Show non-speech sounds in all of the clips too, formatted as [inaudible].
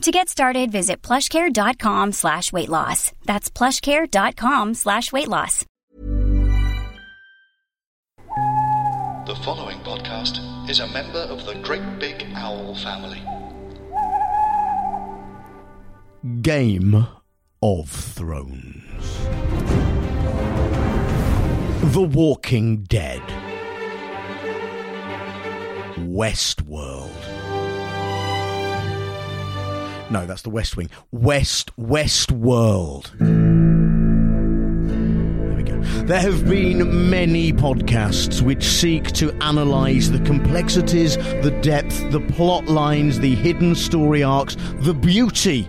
To get started, visit plushcare.com slash weight loss. That's plushcare.com slash weight loss. The following podcast is a member of the Great Big Owl family. Game of Thrones. The Walking Dead. Westworld. No, that's the West Wing. West, West World. There we go. There have been many podcasts which seek to analyse the complexities, the depth, the plot lines, the hidden story arcs, the beauty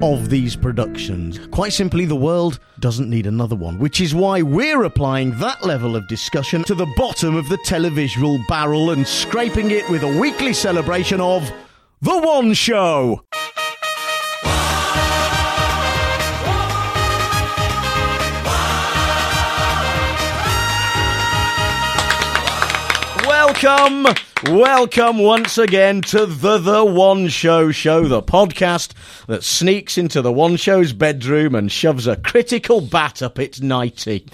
of these productions. Quite simply, the world doesn't need another one, which is why we're applying that level of discussion to the bottom of the televisual barrel and scraping it with a weekly celebration of The One Show. Welcome, welcome once again to the The One Show Show, the podcast that sneaks into the One Show's bedroom and shoves a critical bat up its nighty.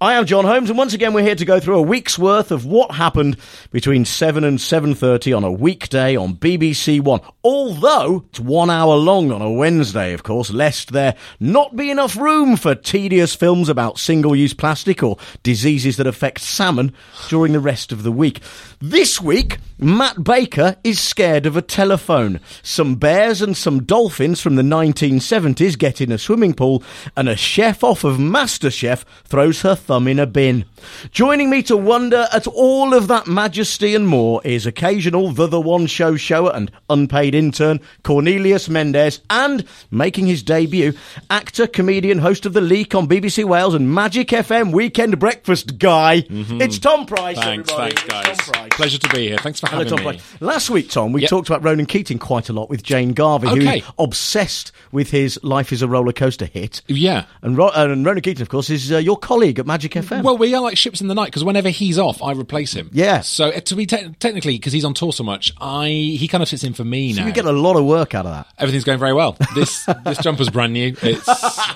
I am John Holmes, and once again we're here to go through a week's worth of what happened between seven and seven thirty on a weekday on BBC One. Although it's one hour long on a Wednesday, of course, lest there not be enough room for tedious films about single-use plastic or diseases that affect salmon during the rest of the week. This week, Matt Baker is scared of a telephone. Some bears and some dolphins from the 1970s get in a swimming pool, and a chef off of MasterChef throws her thumb in a bin. Joining me to wonder at all of that majesty and more is occasional The The One Show shower and unpaid intern Cornelius Mendes, and making his debut, actor, comedian, host of The Leak on BBC Wales and Magic FM Weekend Breakfast guy. Mm-hmm. It's Tom Price. Thanks, everybody. thanks, guys. Price. Pleasure to be here. Thanks for having me. Last week, Tom, we Yep. talked about Ronan Keating quite a lot with Jane Garvey, Okay. who's obsessed with his "Life Is a Roller Coaster" hit. Yeah. And, Ro- uh, and Ronan Keating, of course, is uh, your colleague at Magic FM. Well, we are like ships in the night because whenever he's off, I replace him. Yeah. So uh, to be te- technically, because he's on tour so much, I he kind of sits in for me so now. you get a lot of work out of that. Everything's going very well. This [laughs] this jumper's brand new. It's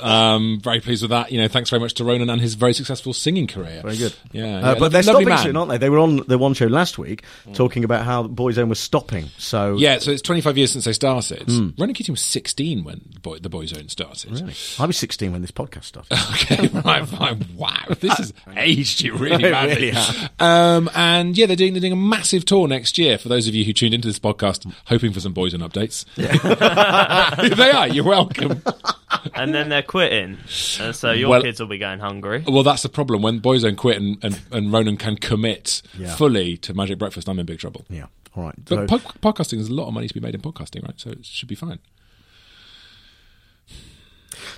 um, very pleased with that. You know, thanks very much to Ronan and his very successful singing career. Very good. Yeah, Uh, yeah, but they're stopping man. soon, aren't they? They were on the one show last week talking about how Boyzone was stopping. So Yeah, so it's 25 years since they started. Hmm. Ronan Keating was 16 when the, boy, the Boyzone started. I was 16 when this podcast started. [laughs] Okay, [laughs] right, fine. Wow, this has [laughs] aged you really badly. really um, and yeah, they're doing they're doing a massive tour next year. For those of you who tuned into this podcast, hoping for some Boyzone updates, they are. You're welcome. And then they're quitting. And so your Well- kids will be going hungry. Well, that's the problem. When Boyzone quit and, and, and Ronan can commit Yeah. fully to Magic Breakfast, I'm in big trouble. yeah. All right. But So- po- podcasting, there's a lot of money to be made in podcasting, right? So it should be fine.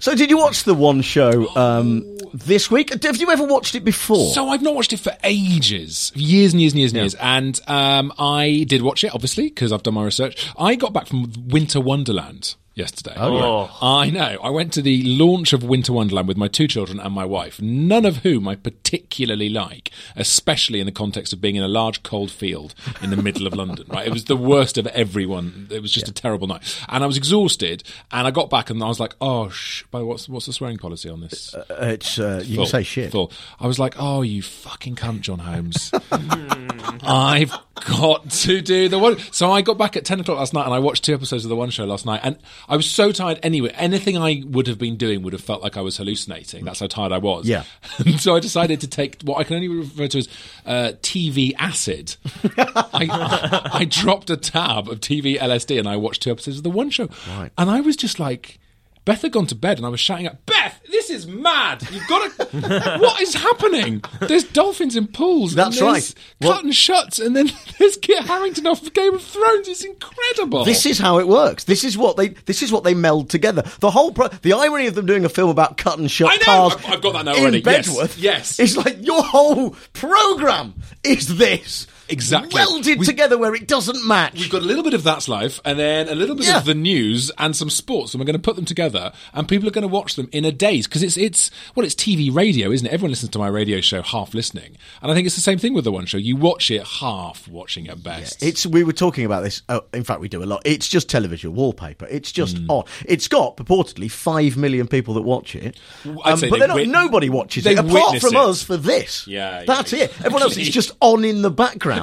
So, did you watch the one show um, this week? Have you ever watched it before? So I've not watched it for ages, years and years and years and years. And um, I did watch it, obviously, because I've done my research. I got back from Winter Wonderland yesterday. Oh. I know. I went to the launch of Winter Wonderland with my two children and my wife, none of whom I particularly like, especially in the context of being in a large cold field in the middle of London, right? It was the worst of everyone. It was just a terrible night. And I was exhausted, and I got back and I was like, oh, sh- by what's, what's the swearing policy on this? Uh, it's uh, you Full, can say shit. Full. I was like, oh, you fucking cunt, John Holmes. [laughs] I've got to do the one. So I got back at 10 o'clock last night and I watched two episodes of the one show last night. And I was so tired anyway. Anything I would have been doing would have felt like I was hallucinating. That's how tired I was. Yeah. [laughs] So I decided to take what I can only refer to as uh, TV acid. I, I dropped a tab of TV LSD and I watched two episodes of the One Show. Right. And I was just like, Beth had gone to bed and I was shouting at Beth, this is mad. You've got to. [laughs] what is happening? There's dolphins in pools. and That's there's right. Well- Cut and shuts, and then [laughs] there's Kit Harington off of Game of Thrones. It's incredible. This is how it works. This is what they. This is what they meld together. The whole. Pro- the irony of them doing a film about cut and shut I know! cars. I've- I've got that now in already. Yes, yes. It's like your whole program is this Exactly. welded We- together where it doesn't match. We've got a little bit of That's Life, and then a little bit Yeah. of the news and some sports, and we're going to put them together, and people are going to watch them in a daze because it's it's well, it's TV radio, isn't it? Everyone listens to my radio show half listening, and I think it's the same thing with the one show. You watch it half watching at best. It's we were talking about this. Oh, in fact, we do a lot. It's just television wallpaper. It's just Hmm. on. It's got purportedly five million people that watch it, Um, but they they're not, wit- nobody watches it apart from it. us for this. Yeah, yeah, that's yeah. it. Everyone else is [laughs] just on in the background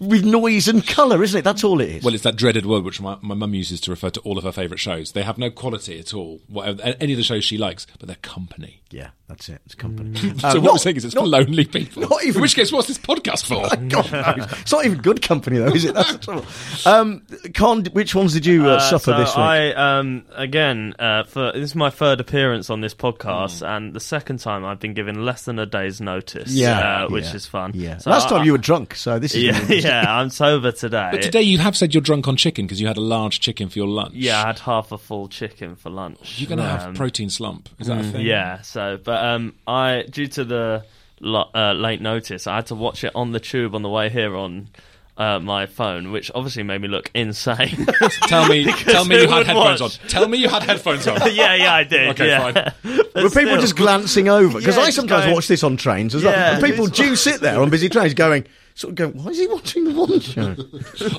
with noise and colour, isn't it? That's all it is. Well, it's that dreaded word which my, my mum uses to refer to all of her favourite shows. They have no quality at all, whatever, any of the shows she likes, but they're company. yeah, that's it. It's company. [laughs] so Uh, what not- we're saying is it's not- for lonely people. not even- In which case, what's this podcast for? [laughs] God knows. It's not even good company though, is it? That's [laughs] the trouble. Um, Con, which ones did you uh, Uh, suffer so this week? I um again uh, for this is my third appearance on this podcast, Hmm. and the second time I've been given less than a day's notice. yeah, uh, which yeah, is fun. Yeah. So Last I- time you were drunk, so this is Yeah, gonna be interesting. yeah. I'm sober today. But today you have said you're drunk on chicken because you had a large chicken for your lunch. Yeah, I had half a full chicken for lunch. You're going to have Um, protein slump. Is that a thing? Yeah, so but um, I due to the lo- uh, late notice, I had to watch it on the tube on the way here on uh, my phone, which obviously made me look insane. [laughs] Tell me, [laughs] tell me you had headphones watch? on. Tell me you had headphones on. [laughs] yeah, yeah, I did. Okay, yeah. fine. Were people still. just glancing over? Because Yeah, I sometimes going- watch this on trains as well. Yeah, and people do sit there on busy trains going, sort of going, why is he watching the one show?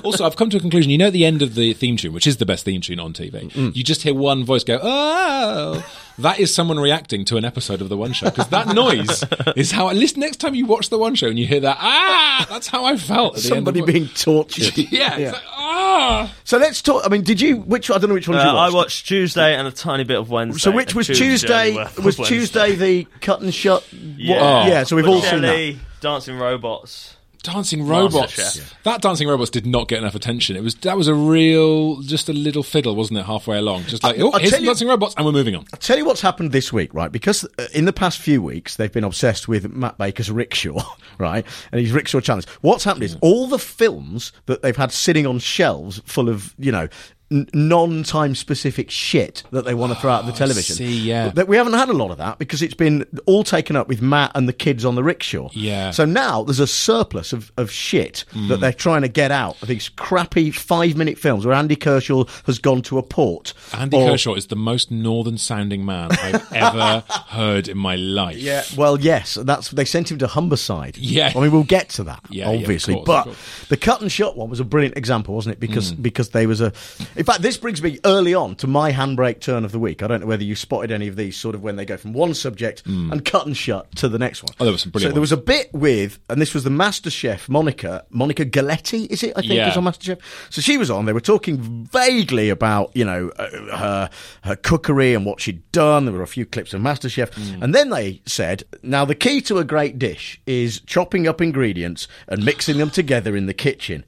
[laughs] Also, I've come to a conclusion. You know, at the end of the theme tune, which is the best theme tune on TV, Mm. you just hear one voice go, "Oh." That is someone reacting to an episode of the One Show because that [laughs] noise is how. At least next time you watch the One Show and you hear that, ah, that's how I felt. At the end of Somebody the- being [laughs] tortured. yeah, it's like, ah. So let's talk. I mean, did you? Which I don't know which one Uh, you watched. I watched Tuesday and a tiny bit of Wednesday. So which was Tuesday? journey Was Wednesday. Tuesday the cut and shut? Yeah. What- yeah. So we've all seen that. Dancing Robots. Dancing robots. MasterChef. That dancing robots did not get enough attention. It was that was a real, just a little fiddle, wasn't it? Halfway along, just like, I- oh, I'll here's tell you- dancing robots, and we're moving on. I'll tell you what's happened this week, right? Because uh, in the past few weeks, they've been obsessed with Matt Baker's Rickshaw, [laughs] right? And his Rickshaw challenge. What's happened is all the films that they've had sitting on shelves full of, you know, n- non-time specific shit that they want to throw out the television. see, yeah. That we haven't had a lot of that because it's been all taken up with Matt and the kids on the rickshaw. Yeah. So now there's a surplus of, of shit that they're trying to get out of these crappy five minute films where Andy Kershaw has gone to a port. Andy or- Kershaw is the most northern sounding man I've [laughs] ever heard in my life. Yeah, well, yes, that's they sent him to Humberside. Yeah. I mean we'll get to that, Yeah, yeah, obviously. course, but the cut and shut one was a brilliant example, wasn't it? Because Mm. because they was a. In fact, this brings me early on to my handbrake turn of the week. I don't know whether you spotted any of these, sort of when they go from one subject and cut and shut to the next one. Mm. Oh, there were some brilliant So there was a bit with, and this was the Master Chef Monica Monica Galetti, is it? I think Yeah. is on Master Chef. So she was on. They were talking vaguely about you know uh, her her cookery and what she'd done. There were a few clips of Master Chef, Mm. and then they said, "Now the key to a great dish is chopping up ingredients and mixing them together in the kitchen,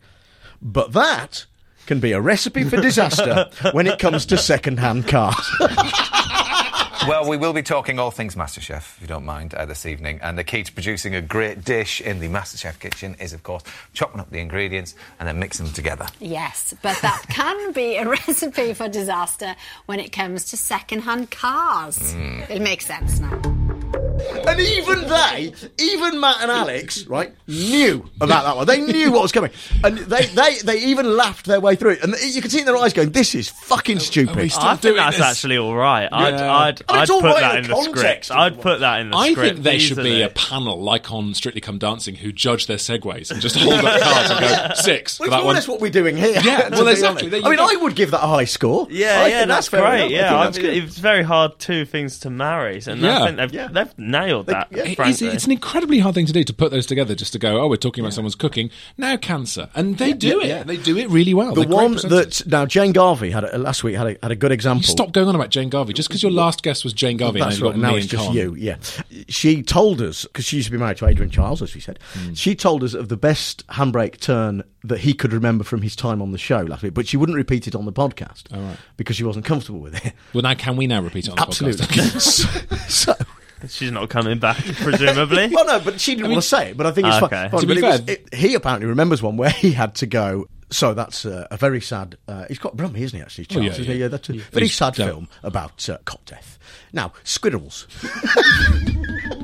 but that." Can be a recipe for disaster when it comes to second-hand cars. [laughs] Well, we will be talking all things MasterChef, if you don't mind, uh, this evening. And the key to producing a great dish in the MasterChef kitchen is, of course, chopping up the ingredients and then mixing them together. Yes, but that [laughs] can be a [laughs] recipe for disaster when it comes to second-hand cars. Mm. It makes sense now. And even they, even Matt and Alex, right, knew about that one. They knew what was coming, and they they, they even laughed their way through it. And you can see in their eyes going, "This is fucking stupid." we still I think that's this? actually all right. I'd, Yeah. I'd, I mean, I'd put right that in in the the context script. I'd put that in the I script. think there should be easily. a panel like on Strictly Come Dancing who judge their segues and just hold up cards and go six Well, for it's that one. less what we're doing here. [laughs] Yeah, [laughs] well, exactly. honest. There you I mean, go. I would give that a high score. Yeah, I yeah, think that's, fair great. enough. I Yeah, think that's it's very hard two things to marry, and Yeah. I think they've, Yeah. they've nailed nailed that. It is- frankly. it's an incredibly hard thing to do to put those together. Just to go, oh, we're talking about someone's cooking now, cancer, and they do it. They do it really well. The They're one that now Jane Garvey had a, last week had a, had a good example. Stop going on about Jane Garvey. Just because your last guest was Jane Garvey, That's and right. Now it's just Con. you. Yeah, she told us because she used to be married to Adrian Chiles, as we said. Hmm. She told us of the best handbrake turn that he could remember from his time on the show last week, but she wouldn't repeat it on the podcast because she wasn't comfortable with it. [laughs] Well, now can we now repeat it on the Absolutely. [laughs] [laughs] so, She's not coming back, presumably. well, no, but she didn't want to say it. But I think it's Okay. fine. fine. To be but was- it- he apparently remembers one where he had to go. So that's uh, a very sad. Uh, he's got Brummy, isn't he? Actually, Chiles. Oh, yeah, isn't yeah. he? that's a very He's- sad yeah. film about uh, cop death. Now, squirrels. [laughs]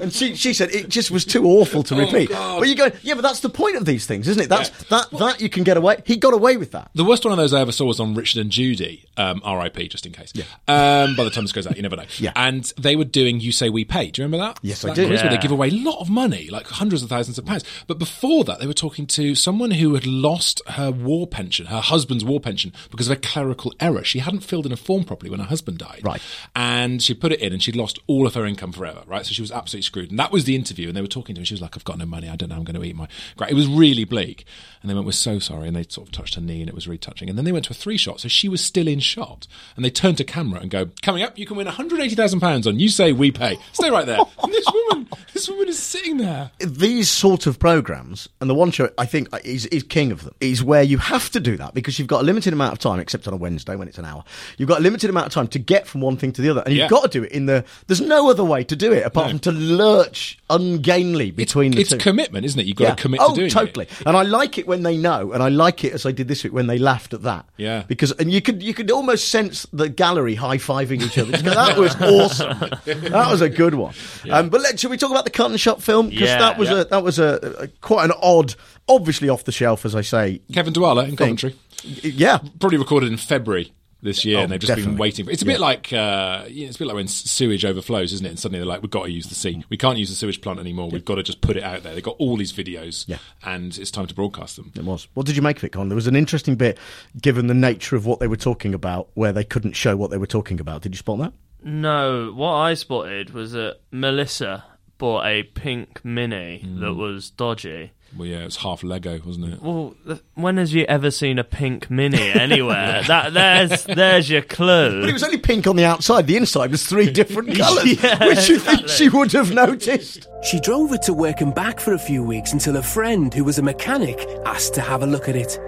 And she, she said it just was too awful to repeat. But you go, yeah, but that's the point of these things, isn't it? That's that that you can get away. He got away with that. The worst one of those I ever saw was on Richard and Judy, um, R.I.P. Just in case. Um, by the time this goes out, you never know. Yeah. And they were doing "You Say We Pay." Do you remember that? Yes, I that do. quiz Where they Yeah. give away a lot of money, like hundreds of thousands of pounds. But before that, they were talking to someone who had lost her war pension, her husband's war pension, because of a clerical error. She hadn't filled in a form properly when her husband died. Right. And she put it in, and she'd lost all of her income forever. Right. So she was absolutely screwed. And that was the interview. And they were talking to her. She was like, "I've got no money. I don't know. how I'm going to eat my." Great. It was really bleak. And they went, "We're so sorry." And they sort of touched her knee, and it was really touching. And then they went to a three shot, so she was still in shot. And they turned to camera and go, "Coming up, you can win 180,000 pounds on You Say We Pay. Stay right there." And this woman, this woman is sitting there. These sort of programs, and the one show I think is, is king of them, is where you have to do that because you've got a limited amount of time, except on a Wednesday when it's an hour. You've got a limited amount of time to get from one thing to the other, and you've Yeah. got to do it in the. There's no other way to do it apart No. from to lurch ungainly between the it's two. commitment, isn't it? You've got Yeah. to commit oh, to doing it. totally. And I like it when they know, and I like it as I did this week when they laughed at that. Yeah. Because and you could you could almost sense the gallery high fiving each other. [laughs] That was awesome. that was a good one. Um, but let, should we talk about the Cut and Shut film? Because Yeah. that was Yeah. a that was a, a quite an odd, obviously off the shelf, as I say. Kevin Dwala in thing. Coventry. Yeah. Probably recorded in February this year, Oh, and they've just been waiting. For, it's a bit like uh, you know, it's a bit like when sewage overflows, isn't it? And suddenly they're like, "We've got to use the sea. We can't use the sewage plant anymore. We've got to just put it out there." They've got all these videos, Yeah. and it's time to broadcast them. It was. What did you make of it, Con? There was an interesting bit, given the nature of what they were talking about, where they couldn't show what they were talking about. Did you spot that? No, what I spotted was that Melissa bought a pink mini Hmm. that was dodgy. Well, yeah, it's half Lego, wasn't it? Well, th- when has you ever seen a pink mini [laughs] anywhere? that there's [laughs] there's your clue. But it was only pink on the outside. The inside was three different [laughs] colours, Yeah, which you think she would have noticed. She drove it to work and back for a few weeks until a friend who was a mechanic asked to have a look at it.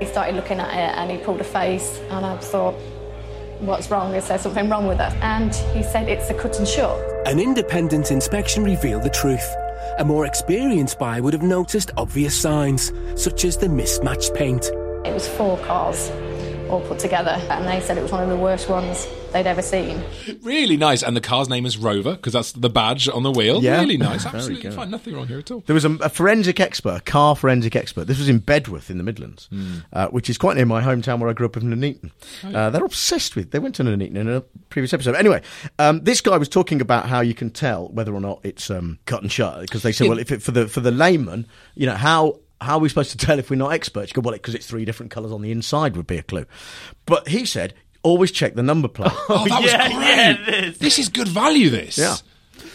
He started looking at it and he pulled a face, and I thought, what's wrong? Is there something wrong with it? And he said it's a cut and shut. An independent inspection revealed the truth. A more experienced buyer would have noticed obvious signs, such as the mismatched paint. It was four cars all put together, and they said it was one of the worst ones they'd ever seen. Really nice, and the car's name is Rover because that's the badge on the wheel. Yeah. really nice. Very Absolutely good. fine. Nothing wrong here at all. There was a, a forensic expert, a car forensic expert. This was in Bedworth in the Midlands, uh, which is quite near my hometown where I grew up in Nuneaton. Uh, they're obsessed with. They went to Nuneaton in a previous episode. Anyway, um, this guy was talking about how you can tell whether or not it's um, cut and shut because they said, well, if it, for the for the layman, you know how. How are we supposed to tell if we're not experts? You go, well, because it's three different colours on the inside would be a clue. But he said, always check the number plate. [laughs] Oh, that yeah, was great. yeah, this. This is good value. This. yeah.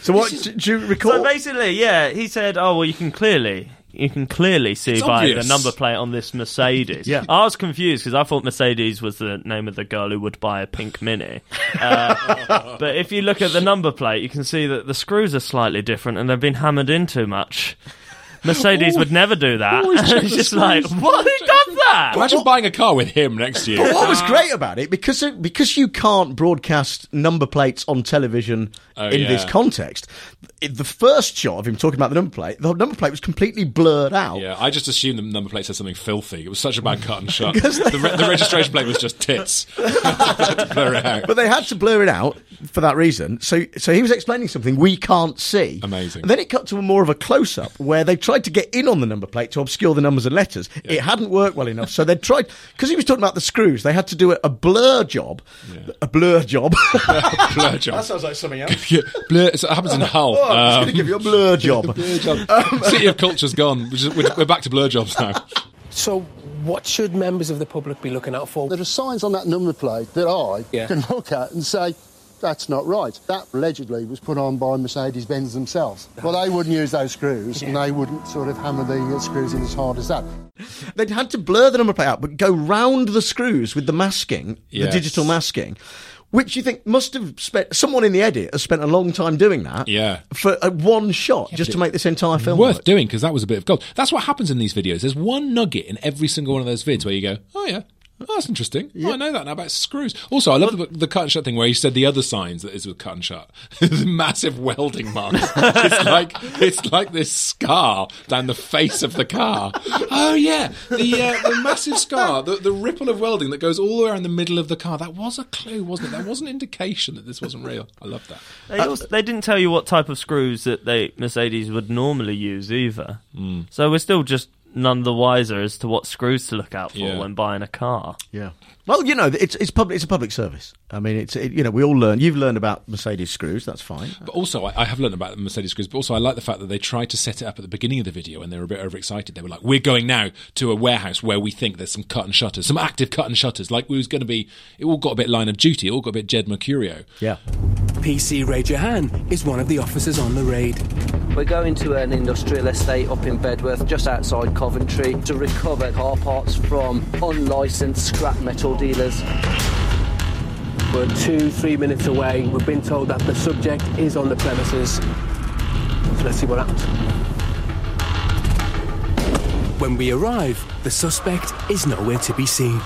So what do, do you recall? So basically, yeah, he said, "Oh well, you can clearly." You can clearly see It's by obvious. the number plate on this Mercedes. Yeah. I was confused because I thought Mercedes was the name of the girl who would buy a pink Mini. [laughs] Uh, but if you look at the number plate, you can see that the screws are slightly different and they've been hammered in too much. Mercedes would never do that. Always [laughs] check it's just screws. like, what? Who does that? Imagine buying a car with him next year. But what was ah. great about it, because because you can't broadcast number plates on television Oh, in this context, it, the first shot of him talking about the number plate, the number plate was completely blurred out. Yeah, I just assumed the number plate said something filthy. It was such a bad cut and shut. [laughs] the, re- the registration plate was just tits. [laughs] to blur it out. But they had to blur it out for that reason. So, so he was explaining something we can't see. Amazing. And then it cut to a more of a close up where they tried to get in on the number plate to obscure the numbers and letters. It hadn't worked well enough, so they tried because he was talking about the screws. They had to do a, a blur job, a blur job. [laughs] blur job. that sounds like something else. [laughs] Yeah, blur, so it happens in [laughs] Hull. Oh, I'm just Um, going to give you a blur job. blur job. City of Culture's gone. We're, just, we're, we're back to blur jobs now. So, what should members of the public be looking out for? There are signs on that number plate that I Yeah. can look at and say, that's not right. That allegedly was put on by Mercedes-Benz themselves. Well, they wouldn't use those screws, and they wouldn't sort of hammer the uh, screws in as hard as that. They'd had to blur the number plate out, but go round the screws with the masking, the digital masking, which you think must have spent someone in the edit has spent a long time doing that. Yeah. For uh, one shot, just to make this entire film worth work. doing because that was a bit of gold. That's what happens in these videos. There's one nugget in every single one of those vids where you go, "Oh yeah, oh, that's interesting. Oh, I know that now about screws." Also, I love the, the cut and shut thing where you said the other signs that is with cut and shut. [laughs] the massive welding marks. it's [laughs] like it's like this scar down the face of the car. Oh yeah, the uh, the massive scar, the, the ripple of welding that goes all the way around the middle of the car. That was a clue, wasn't it? That was an indication that this wasn't real. I love that. They, also, they didn't tell you what type of screws that they Mercedes would normally use either. Hmm. So we're still just none the wiser as to what screws to look out for Yeah. when buying a car. Yeah. Well, you know, it's it's public. It's a public service. I mean, it's it, you know, we all learn. You've learned about Mercedes screws. That's fine. But also, I, I have learned about the Mercedes screws. But also, I like the fact that they tried to set it up at the beginning of the video, and they were a bit overexcited. They were like, "We're going now to a warehouse where we think there's some cut and shutters, some active cut and shutters. Like we was going to be. It all got a bit line of duty. It all got a bit Jed Mercurio. Yeah. PC Ray Jahan is one of the officers on the raid. We're going to an industrial estate up in Bedworth, just outside Coventry, to recover car parts from unlicensed scrap metal dealers. We're two, three minutes away. We've been told that the subject is on the premises. So let's see what happens. When we arrive, the suspect is nowhere to be seen.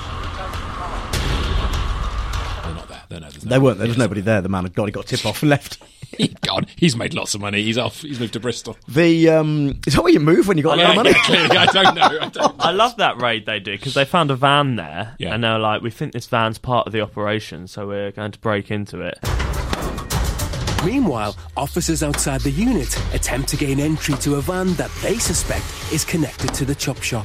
They're there. No, there's no They weren't. There was nobody there. The man had gone. He got tip off and left. [laughs] He's. He's made lots of money. He's off. He's moved to Bristol. The um, is that where you move when you got a lot of money? yeah, clearly. I don't know. I don't [laughs] I love that raid they do because they found a van there Yeah. and they're like, "We think this van's part of the operation, so we're going to break into it." Meanwhile, officers outside the unit attempt to gain entry to a van that they suspect is connected to the chop shop.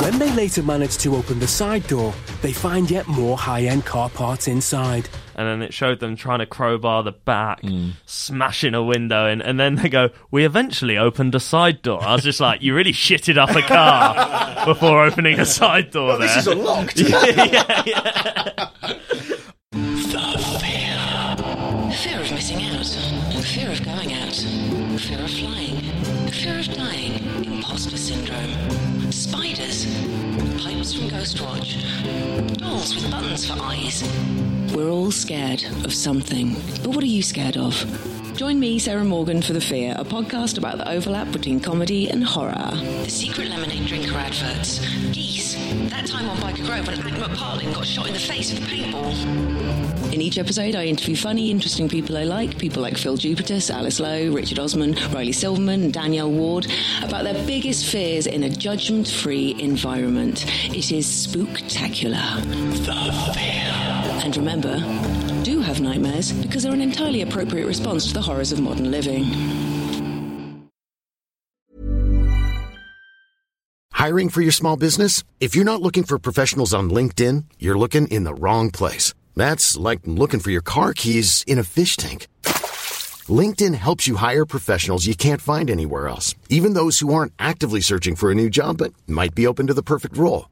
When they later manage to open the side door, they find yet more high end car parts inside. And then it showed them trying to crowbar the back, mm. smashing a window in, and then they go, "We eventually opened a side door." I was just like, "You really shitted up a car [laughs] before opening a side door." Well, this there. is unlocked. [laughs] yeah, yeah. Fear The fear of missing out. The Fear of going out. The Fear of flying. The fear of dying. Imposter syndrome. Spiders. Pipes from Ghostwatch. Dolls with buttons for eyes. We're all scared of something. But what are you scared of? Join me, Sarah Morgan, for The Fear, a podcast about the overlap between comedy and horror. The secret lemonade drinker adverts. Geese. That time on Byker Grove when Ant McPartlin got shot in the face with a paintball. In each episode, I interview funny, interesting people I like, people like Phil Jupitus, Alice Lowe, Richard Osman, Riley Silverman, and Danielle Ward, about their biggest fears in a judgment free environment. It is spooktacular. The Fear. And remember, have nightmares because they're an entirely appropriate response to the horrors of modern living. Hiring for your small business? If you're not looking for professionals on LinkedIn, you're looking in the wrong place. That's like looking for your car keys in a fish tank. LinkedIn helps you hire professionals you can't find anywhere else, even those who aren't actively searching for a new job but might be open to the perfect role.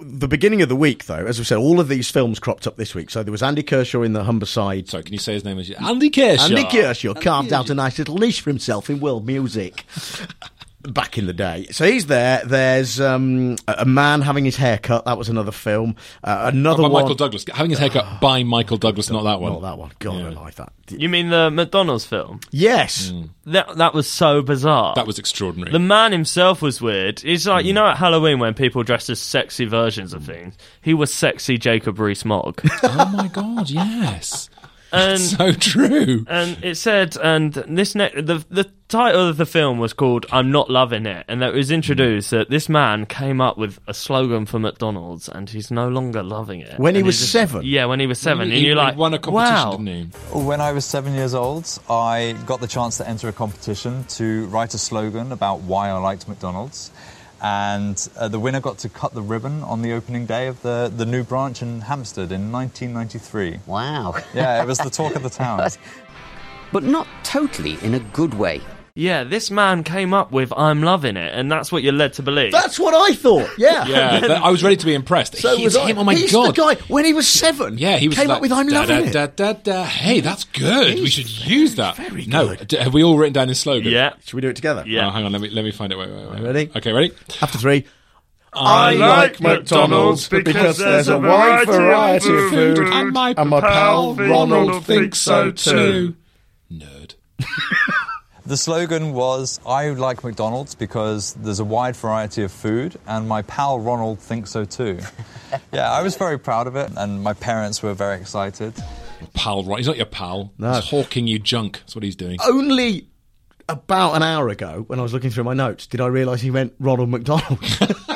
The beginning of the week, though, as we said, all of these films cropped up this week. So there was Andy Kershaw in the Humberside. Sorry, can you say his name? As Andy Kershaw. Andy Kershaw carved out a nice little niche for himself in world music. [laughs] Back in the day, so he's there. There's um, a a man having his hair cut. That was another film. Uh, another Oh, by one. Michael Douglas. Having his hair cut by Michael Douglas, not that one. Not that one. God, I like that. You mean the McDonald's film? Yes. That that was so bizarre. That was extraordinary. The man himself was weird. It's like you know at Halloween when people dress as sexy versions of things. He was sexy Jacob Rees-Mogg. [laughs] oh my god, yes. And [laughs] so true. And it said, and this ne- the the title of the film was called "I'm Not Loving It," and that was introduced that this man came up with a slogan for McDonald's, and he's no longer loving it. When he And was just- seven? Yeah, when he was seven, He- and you're he like, won a competition, wow. didn't he? When I was seven years old, I got the chance to enter a competition to write a slogan about why I liked McDonald's. And uh, the winner got to cut the ribbon on the opening day of the, the new branch in Hampstead in 1993. Wow. Yeah, it was the talk of the [laughs] town. But not totally in a good way. Yeah, this man came up with "I'm loving it," and that's what you're led to believe. That's what I thought. Yeah. Yeah, [laughs] that- I was ready to be impressed. So He's was I. him. Oh my He's god! the guy when he was seven. Yeah, he was came like, up with "I'm da, loving da, it." Da, da, da. Hey, that's good. we should use that. no, d- have we all written down his slogan? Yeah. Should we do it together? Yeah. Oh, hang on. Let me let me find it. Wait, wait, wait. Ready? Okay, ready. After three. I like McDonald's because there's a wide variety of food, and my, and my pal Ronald thinks so too. Nerd. [laughs] The slogan was I like McDonald's because there's a wide variety of food, and my pal Ronald thinks so too. [laughs] yeah, I was very proud of it, and my parents were very excited. Pal, right? He's not your pal. No. He's hawking you junk. That's what he's doing. Only about an hour ago, when I was looking through my notes, did I realise he meant Ronald McDonald. [laughs]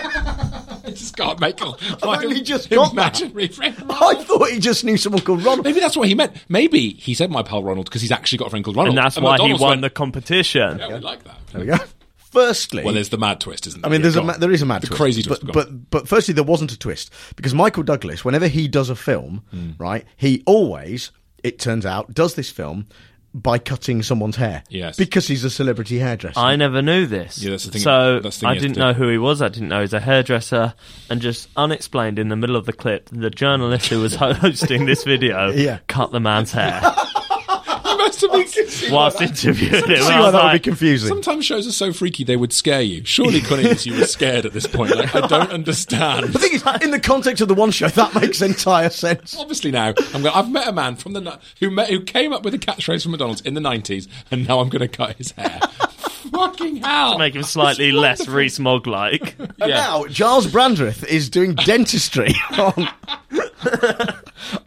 I just can't make a I've only just got that. imaginary friend. I thought he just knew someone called Ronald. Maybe that's what he meant. Maybe he said my pal Ronald because he's actually got a friend called Ronald. and that's why McDonald's he won went, the competition. Yeah, we like that. There we go. Firstly, Well, there's the mad twist, isn't there? I mean, there's go a ma- on. there is a mad the twist, crazy twist. but, but but firstly, there wasn't a twist because Michael Douglas, whenever he does a film, Hmm. right, he always, it turns out, does this film by cutting someone's hair. Yes. because he's a celebrity hairdresser. I never knew this. Yeah, that's the thing- So that's the thing I you have to didn't know who he was. I didn't know he's a hairdresser. And just unexplained in the middle of the clip, the journalist who was [laughs] hosting this video Yeah. cut the man's hair [laughs] you must have been whilst interviewing him. See I why was that would like, be confusing. Sometimes shows are so freaky they would scare you. Surely, Cornelius, you were scared at this point. Like, I don't understand. the thing is, in the context of the one show, that makes entire sense. Obviously, now I'm going. I've met a man from the who met, who came up with a catchphrase from McDonald's in the '90s, and now I'm going to cut his hair. Fucking hell! to make him slightly less wonderful. Rees-Mogg like. And [laughs] now Giles Brandreth is doing dentistry [laughs] on,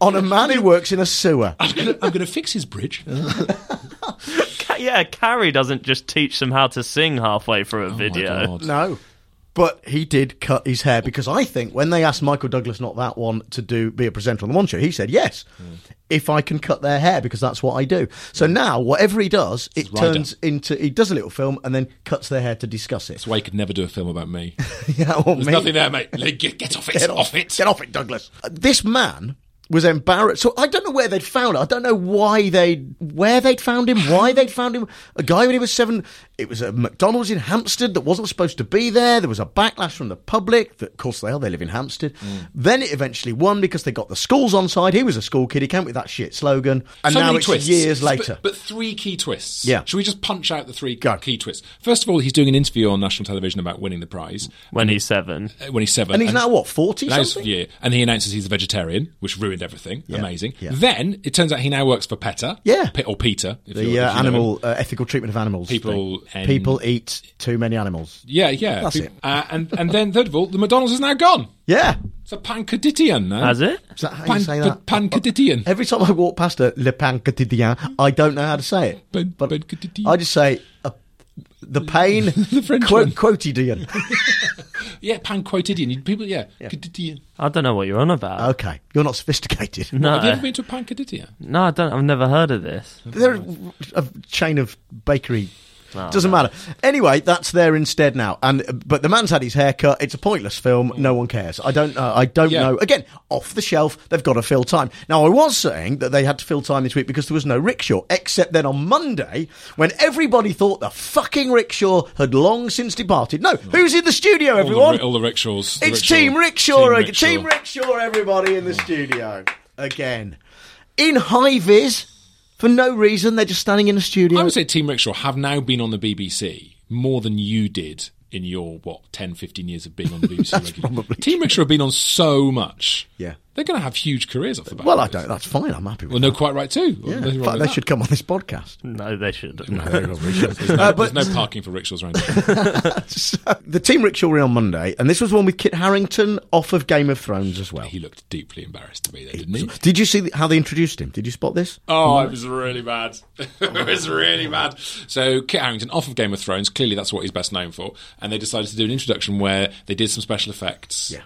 [laughs] on a man who works in a sewer. I'm going to I'm going to fix his bridge. yeah, Carrie doesn't just teach them how to sing halfway through Oh a video. No. But he did cut his hair because I think when they asked Michael Douglas, not that one, to do be a presenter on the one show, he said yes, hmm. if I can cut their hair because that's what I do. So hmm. now whatever he does, it turns into he does a little film and then cuts their hair to discuss it. That's why he could never do a film about me. [laughs] yeah, There's me- nothing there, mate. Get, get off it. Get off, it. Get off it, Douglas. This man was embarrassed. So I don't know where they'd found it. I don't know why they, where they'd found him, why they'd found him. A guy when he was seven. It was a McDonald's in Hampstead that wasn't supposed to be there. There was a backlash from the public. That, of course, they are. They live in Hampstead. Then it eventually won because they got the schools on side. He was a school kid. He came with that shit slogan, and So now many it's twists. years later. But, three key twists. Yeah. Should we just punch out the three key twists? First of all, he's doing an interview on national television about winning the prize. When he's seven. Uh, When he's seven. and he's now what forty Now something. yeah, and he announces he's a vegetarian, which ruined everything. Yeah, Amazing. yeah. Then it turns out he now works for PETA. Yeah. Pe- or PETA. If The you're- uh, if you animal uh, ethical treatment of animals. People thing. And- people eat too many animals. Yeah, yeah. That's Pe- it. Uh, and and then third of all, the McDonald's is now gone. Yeah. It's a pancaditian now. Has it? Is that how Pan- you say that? pa- pancaditian. Every time I walk past a Le Pain Quotidien, I don't know how to say it. Pan- But pancaditian. I just say uh, the pain [laughs] The French quo- one. quotidian. [laughs] Yeah, panquotidian. You- People, yeah. Quotidian. I don't know what you're on about. okay, you're not sophisticated. no, Have you ever been to a pancaditian? no, I don't. I've never heard of this. They're a chain of bakery Oh, Doesn't matter. Anyway, that's there instead now. And but the man's had his haircut. It's a pointless film. No one cares. I don't. Uh, I don't Yeah. know. Again, off the shelf. They've got to fill time. Now, I was saying that they had to fill time this week because there was no rickshaw. Except then on Monday, when everybody thought the fucking rickshaw had long since departed. No, who's in the studio? All the, Everyone. all the rickshaws. the It's rickshaw- Team Rickshaw. Team Rickshaw. Team Rickshaw, everybody in the studio. Again. In high vis, for no reason, they're just standing in a studio. I would say Team Rickshaw have now been on the BBC more than you did in your, what, 10, 15 years of being on the BBC [laughs] That's regularly. Team Rickshaw have been on so much. Yeah. They're going to have huge careers off the back. Well, of I this. don't. That's fine. I'm happy with Well, no, quite right too. Yeah. In fact, they that. should come on this podcast. No, they should. No, [laughs] they probably shouldn't. There's no, Uh, but- there's [laughs] no parking for rickshaws around here. [laughs] the Team Rickshaw were on Monday, and this was one with Kit Harington off of Game of Thrones as well. He looked deeply embarrassed to me there, didn't he? Did you see how they introduced him? Did you spot this? Oh, it was really bad. it was really bad. So Kit Harington off of Game of Thrones. Clearly, that's what he's best known for. And they decided to do an introduction where they did some special effects. Yeah.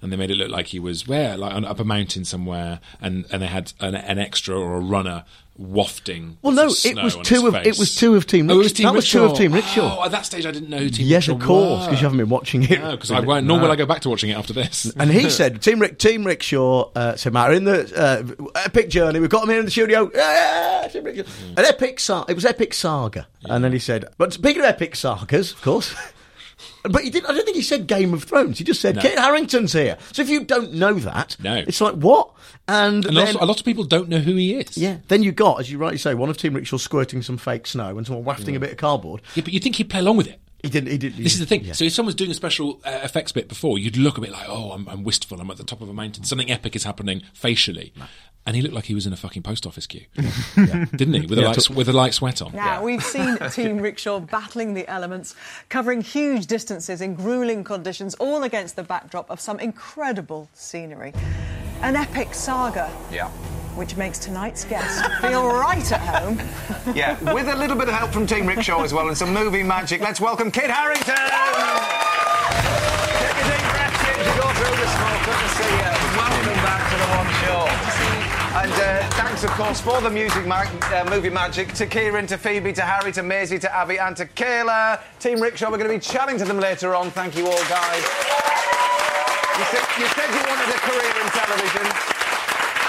And they made it look like he was where, like on, up a mountain somewhere, and, and they had an, an extra or a runner wafting. Well, no, it was two of it was two of Team. Oh, was Team that was two of Team Rickshaw. Oh, at that stage, I didn't know who Team yes, Rickshaw of course, because you haven't been watching it. No, because I won't. Nor will I go back to watching it after this. [laughs] And he [laughs] said, "Team Rick, Team Rickshaw uh, said, Matt, in the uh, epic journey. We've got him here in the studio. Yeah, Team Rickshaw. An epic saga. It was epic saga." And then he said, "But speaking of epic sagas, of course." But he didn't. I don't think he said Game of Thrones. He just said No. Kit Harington's here. So if you don't know that, No. it's like what? And, And then, also, a lot of people don't know who he is. yeah, then you got, as you rightly say, one of Team Rickshaw squirting some fake snow and someone wafting mm. a bit of cardboard. Yeah, but you think he'd play along with it. He didn't. He didn't. This is the thing. Yeah. So if someone's doing a special uh, effects bit before, you'd look a bit like, oh, I'm, I'm wistful. I'm at the top of a mountain. Something epic is happening facially. And he looked like he was in a fucking post office queue, [laughs] didn't he? With a Yeah, light, to- with a light sweat on. Now, we've seen [laughs] Team Rickshaw battling the elements, covering huge distances in grueling conditions, all against the backdrop of some incredible scenery. An epic saga, Yeah. Which makes tonight's guest feel right at home. [laughs] Yeah, with a little bit of help from Team Rickshaw as well and some movie magic. Let's welcome Kit Harington! Take a deep breath, smoke. Good to see you. Welcome back to the One Show. And uh, thanks, of course, for the music mag- uh, movie magic to Kieran, to Phoebe, to Harry, to Maisie, to Abby, and to Kayla. Team Rickshaw, we're going to be chatting to them later on. Thank you all, guys. You said you, said you wanted a career in television.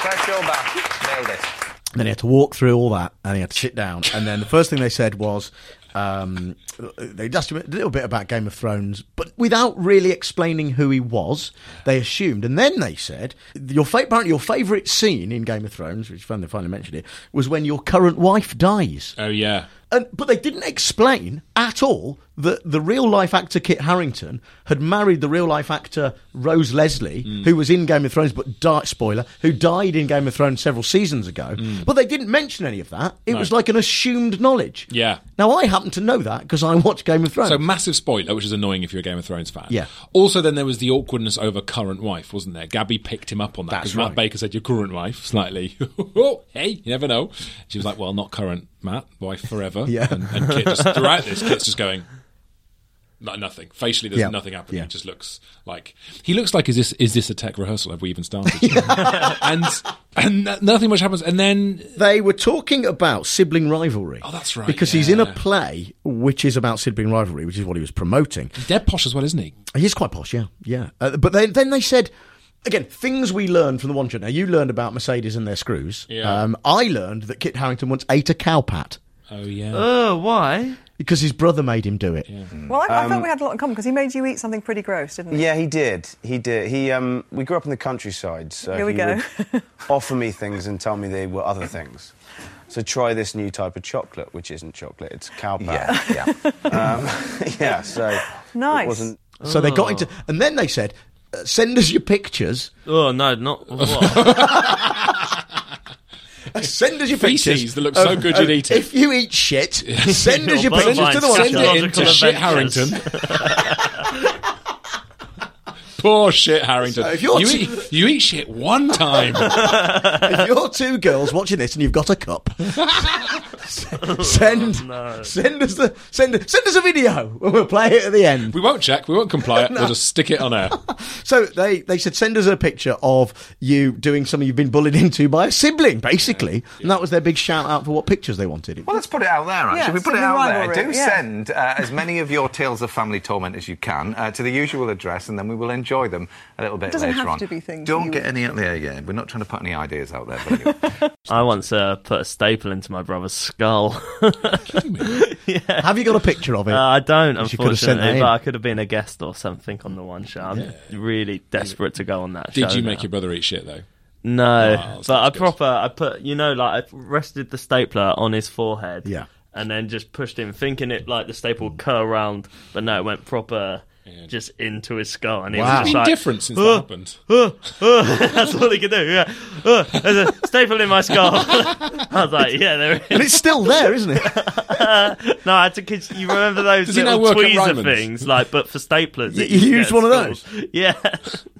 Let's back. Nailed it. And then he had to walk through all that, and he had to sit down. And then the first thing they said was, um, they asked him a little bit about Game of Thrones, but without really explaining who he was. They assumed, and then they said, your fa- apparently your favourite scene in Game of Thrones, which when they finally mentioned it, was when your current wife dies. Oh yeah. And, but they didn't explain at all that the real life actor Kit Harington had married the real life actor Rose Leslie, Mm. who was in Game of Thrones, but di- spoiler, who died in Game of Thrones several seasons ago. But they didn't mention any of that. It Mm. No. was like an assumed knowledge. Yeah. Now I happen to know that because I watch Game of Thrones. So massive spoiler, which is annoying if you're a Game of Thrones fan. Yeah. Also, then there was the awkwardness over current wife, wasn't there? Gabby picked him up on that because Matt. Baker said your current wife slightly. [laughs] oh, hey, you never know. She was like, well, not current, Matt, wife forever. [laughs] Yeah. And, and Kit just throughout this, Kit's just going. No, nothing. Facially, there's Yeah. nothing happening. Yeah. He just looks like he looks like is this is this a tech rehearsal? Have we even started? [laughs] and and nothing much happens. And then they were talking about sibling rivalry. Oh, that's right, Because he's in a play which is about sibling rivalry, which is what he was promoting. he's dead posh as well, isn't he? He is quite posh, yeah, yeah. Uh, but then, then they said again things we learned from the one shot. Now you learned about Mercedes and their screws. Yeah. Um, I learned that Kit Harington once ate a cow pat Oh yeah. Oh, why? Because his brother made him do it. Well, I, I Um, thought we had a lot in common because he made you eat something pretty gross, didn't he? Yeah, he did. He did. He um, we grew up in the countryside, so Here we he go. would [laughs] offer me things and tell me they were other things. So try this new type of chocolate, which isn't chocolate; it's cow pat. Yeah, yeah. [laughs] Um, [laughs] yeah. So Nice. It wasn't. So they got Oh. into, and then they said, uh, "Send us your pictures. Oh no, not what? Uh, send us your Feces pictures that look so of- good you'd of- eat it. If you eat shit, [laughs] send us your Your pictures bovine to the one Send show. it in to Shit Adventures. Harington. [laughs] Poor shit Harington. So if you're you, too- eat, you eat shit one time. [laughs] if you're two girls watching this and you've got a cup, [laughs] send no. send us the send send us a video and we'll play it at the end. We won't check. We won't comply. [laughs] No. We'll just stick it on air. [laughs] So they, they said send us a picture of you doing something you've been bullied into by a sibling, basically, and that was their big shout out for what pictures they wanted. Well, let's put it out there, actually. Yeah, we put it sibling out there. rivalry, Do yeah. send uh, as many of your tales of family torment as you can uh, to the usual address, and then we will enjoy them a little bit It doesn't later have on. to be things Don't get would- any out there yet. We're not trying to put any ideas out there. But anyway. I once uh, put a staple into my brother's skull. [laughs] [laughs] yeah. Have you got a picture of it? Uh, I don't, you could have sent that unfortunately, in. but I could have been a guest or something on the one show. I'm really desperate to go on that show. Did you make now. your brother eat shit though? No, Oh, but I good. proper, I put, you know, like I rested the stapler on his forehead. Yeah. And then just pushed him, thinking it like the staple would curl around, but no, it went proper just into his skull. And he Wow. was It's just been like, different since that "Uh, happened." uh, uh." [laughs] That's all he could do. Yeah, uh, there's a staple in my skull. [laughs] I was like, yeah, there is. And it's still there, isn't it? [laughs] no, I had to. Cause you remember those Does he now little work at tweezer Ryman's? things, like, but for staplers. You- that you can used get one of at those? school. Yeah.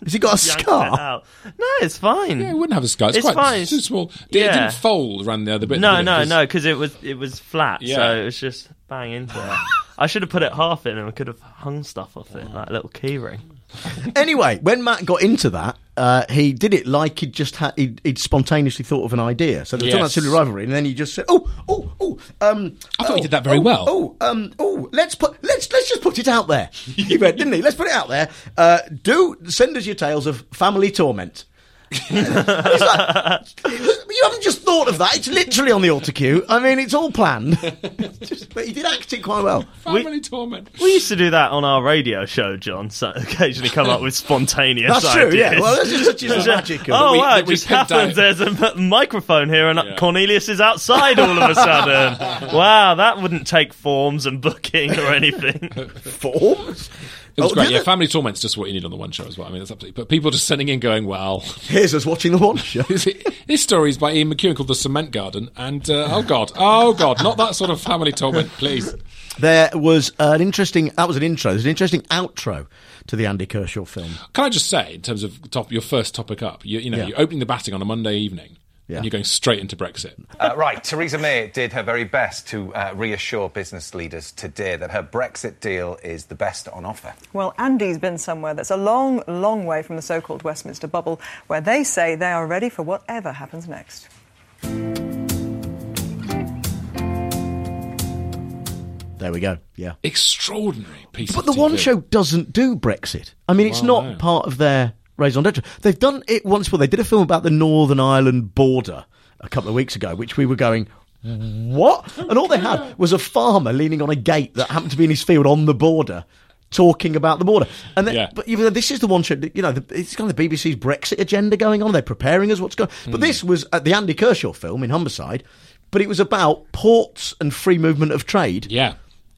Has he got a Yanked scar? it out. No, it's fine. Yeah, it wouldn't have a scar. It's, It's quite fine. it's too small. It Yeah. didn't fold around the other bit. No, did it? no, 'Cause- no, because it was it was flat, Yeah. so it was just bang into it. I should have put it half in, and I could have hung stuff off it, like a little keyring. anyway, when Matt got into that, uh, he did it like he'd just had he'd, he'd spontaneously thought of an idea. So they were talking about Yes. silly rivalry, and then he just said, "Oh, oh, oh." Um, I thought he oh, did that very oh, well. Oh, um, oh, let's put let's let's just put it out there. [laughs] he went, didn't he? Let's put it out there. Uh, do send us your tales of family torment. And he's like, [laughs] you haven't just thought of that. It's literally on the auto cue. I mean, it's all planned. [laughs] Just- but he did act it quite well. Family torment. We used to do that on our radio show, John. So occasionally come up with spontaneous That's true, yeah. Well, that's just such It's a just, [laughs] magic. Oh We- wow! It just happens. There's a m- microphone here, and Cornelius is outside all of a sudden. wow, that wouldn't take forms and booking or anything. Forms? It was Oh, great. Yeah, family torment's just what you need on the one show as well. I mean, that's absolutely. But people just sending in, going, "Well, [laughs] Here's us watching the one show. this story is by Ian McEwan called "The Cement Garden," and uh, oh god, oh god, not that sort of family torment, please. There was an interesting. That was an intro. There's an interesting outro to the Andy Kershaw film. Can I just say, in terms of top, your first topic up, you, you know, Yeah. you're opening the batting on a Monday evening, Yeah. and you're going straight into Brexit. Uh, right, Theresa May did her very best to uh, reassure business leaders today that her Brexit deal is the best on offer. Well, Andy's been somewhere that's a long, long way from the so called Westminster bubble, where they say they are ready for whatever happens next. There we go. Yeah. Extraordinary piece. But of the One Show doesn't do Brexit. I mean, it's Well, not no. part of their raison d'etre. They've done it once before. They did a film about the Northern Ireland border a couple of weeks ago, which we were going, what? And all they had was a farmer leaning on a gate that happened to be in his field on the border. Talking about the border, and then, Yeah. but even though this is the one show, you know, the, it's kind of the BBC's Brexit agenda going on. They're preparing us what's going. But hmm. this was at the Andy Kershaw film in Humberside, but it was about ports and free movement of trade. Yeah.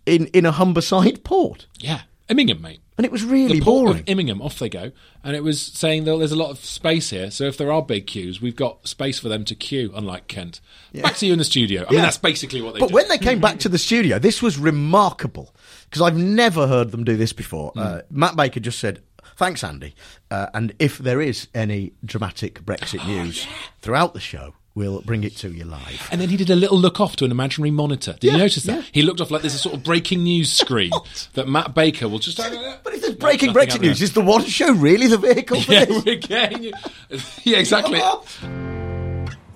in in a Humberside port. Yeah, Immingham, mate. And it was really the port boring. Of Immingham, off they go, and it was saying that there's a lot of space here. So if there are big queues, we've got space for them to queue. Unlike Kent, back to you in the studio. I mean, that's basically what they But do. when they came back to the [laughs] studio, this was remarkable because I've never heard them do this before. Hmm. Uh, Matt Baker just said, "Thanks, Andy," uh, and if there is any dramatic Brexit news throughout the show, we'll bring it to you live. And then he did a little look off to an imaginary monitor. Did you notice that? yeah. He looked off like there's a sort of breaking news screen [laughs] that Matt Baker will just. But if there's breaking Brexit news, is the one show really the vehicle [laughs] for Yeah, this? we're getting you. [laughs] Yeah, exactly.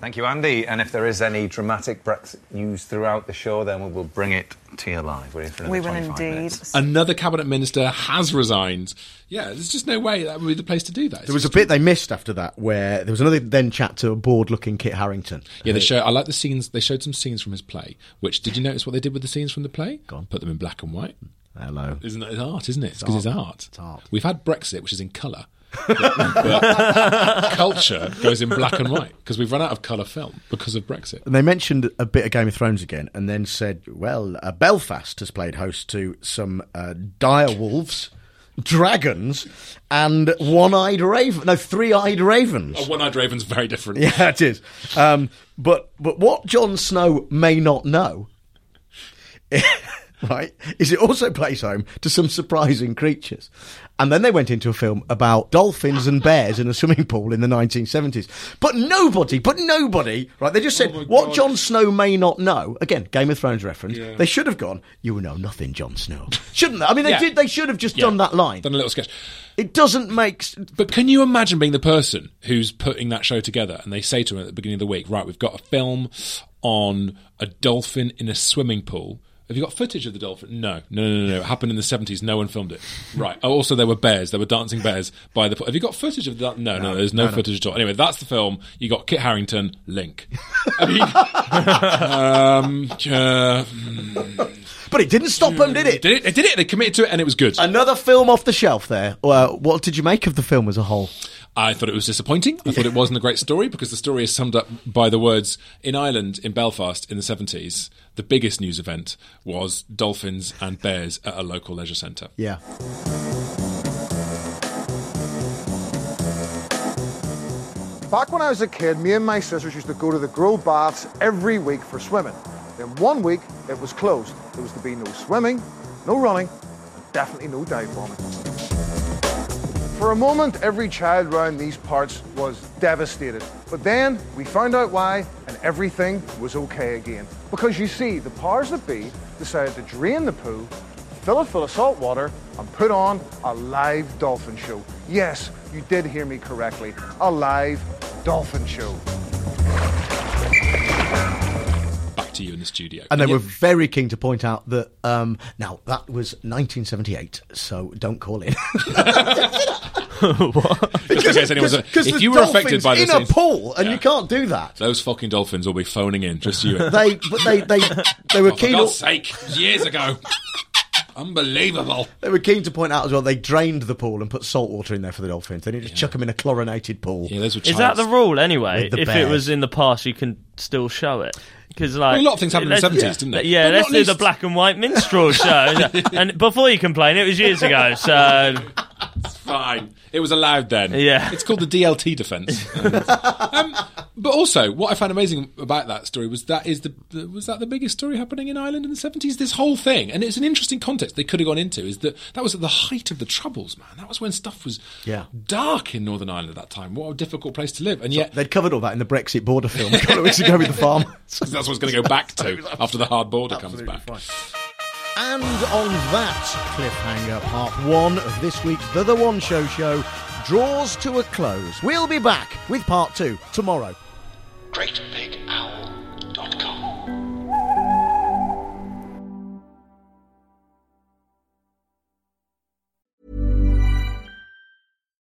Thank you, Andy. And if there is any dramatic Brexit news throughout the show, then we will bring it to you live. We're here for another We will indeed. minutes. Another cabinet minister has resigned. Yeah, there's just no way that would be the place to do that. There was a bit they missed after that where there was another then chat to a bored-looking Kit Harington. Yeah, they show. I like the scenes. They showed some scenes from his play. Which did you notice what they did with the scenes from the play? Go on. Put them in black and white. Hello. Isn't that art? Isn't it? It's because it's art. art. It's art. We've had Brexit, which is in colour. But, culture goes in black and white because we've run out of colour film because of Brexit. And they mentioned a bit of Game of Thrones again, and then said, "Well, uh, Belfast has played host to some uh, dire wolves, dragons, and one-eyed raven. No, three-eyed ravens. A one-eyed raven's very different. [laughs] Yeah, it is. Um, but but what Jon Snow may not know [laughs] right, is it also plays home to some surprising creatures. And then they went into a film about dolphins and bears in a swimming pool in the 1970s. But nobody, but nobody, right, they just said, oh what Jon Snow may not know, again, Game of Thrones reference, Yeah. they should have gone, you will know nothing, Jon Snow. Shouldn't they? I mean, they Yeah. did, they should have just Yeah. done that line. Done a little sketch. It doesn't make. s- But can you imagine being the person who's putting that show together and they say to him at the beginning of the week, right, we've got a film on a dolphin in a swimming pool. Have you got footage of the dolphin? No, no, no, no, no. It happened in the 70s. No one filmed it. Right. Oh, also, there were bears. There were dancing bears by the. Have you got footage of that? No, no, there's no, no, no. footage at all. Anyway, that's the film. You got Kit Harington, Link. [laughs] I mean, um, uh, But it didn't stop them, did it? did it? It did it. They committed to it and it was good. Another film off the shelf there. Uh, what did you make of the film as a whole? I thought it was disappointing. I thought it wasn't a great story because the story is summed up by the words in Ireland, in Belfast, in the 70s. The biggest news event was dolphins and bears at a local leisure centre. Yeah. Back when I was a kid, me and my sisters used to go to the Grove Baths every week for swimming. Then one week, it was closed. There was to be no swimming, no running, and definitely no dive bombing. For a moment, every child around these parts was devastated. But then we found out why, and everything was okay again. Because you see, the powers that be decided to drain the pool, fill it full of salt water, and put on a live dolphin show. Yes, you did hear me correctly. A live dolphin show. Back to you in the studio. And they yeah, were very keen to point out that um, now that was 1978, so don't call in. [laughs] [laughs] Just in case anyone's- because if you were affected by the in a scenes- pool, and Yeah. you can't do that. those fucking dolphins will be phoning in, just you. [laughs] They, but they, they, they were Oh, for keen. God's sake, years ago. Unbelievable. They were keen to point out as well. They drained the pool and put salt water in there for the dolphins. They didn't just chuck them in a chlorinated pool. Yeah, those were Is that the rule anyway? With the If it was in the past, you can still show it. Because like Well, a lot of things happened in the 70s, didn't they? Yeah, But let's do the black and white minstrel [laughs] show. and before you complain, it was years ago. So [laughs] It's fine. It was allowed then. Yeah. It's called the DLT defence. [laughs] um, but also, what I found amazing about that story was that is the, was that the biggest story happening in Ireland in the seventies. This whole thing, and it's an interesting context they could have gone into. Is that that was at the height of the troubles, man. That was when stuff was Yeah. dark in Northern Ireland at that time. What a difficult place to live, and yet They'd covered all that in the Brexit border film [laughs] a couple of weeks ago with the farm. [laughs] that's what it's going to go back to [laughs] after the hard border comes back. And on that cliffhanger, part one of this week's The The One Show show draws to a close. We'll be back with part two tomorrow. GreatBigOwl.com.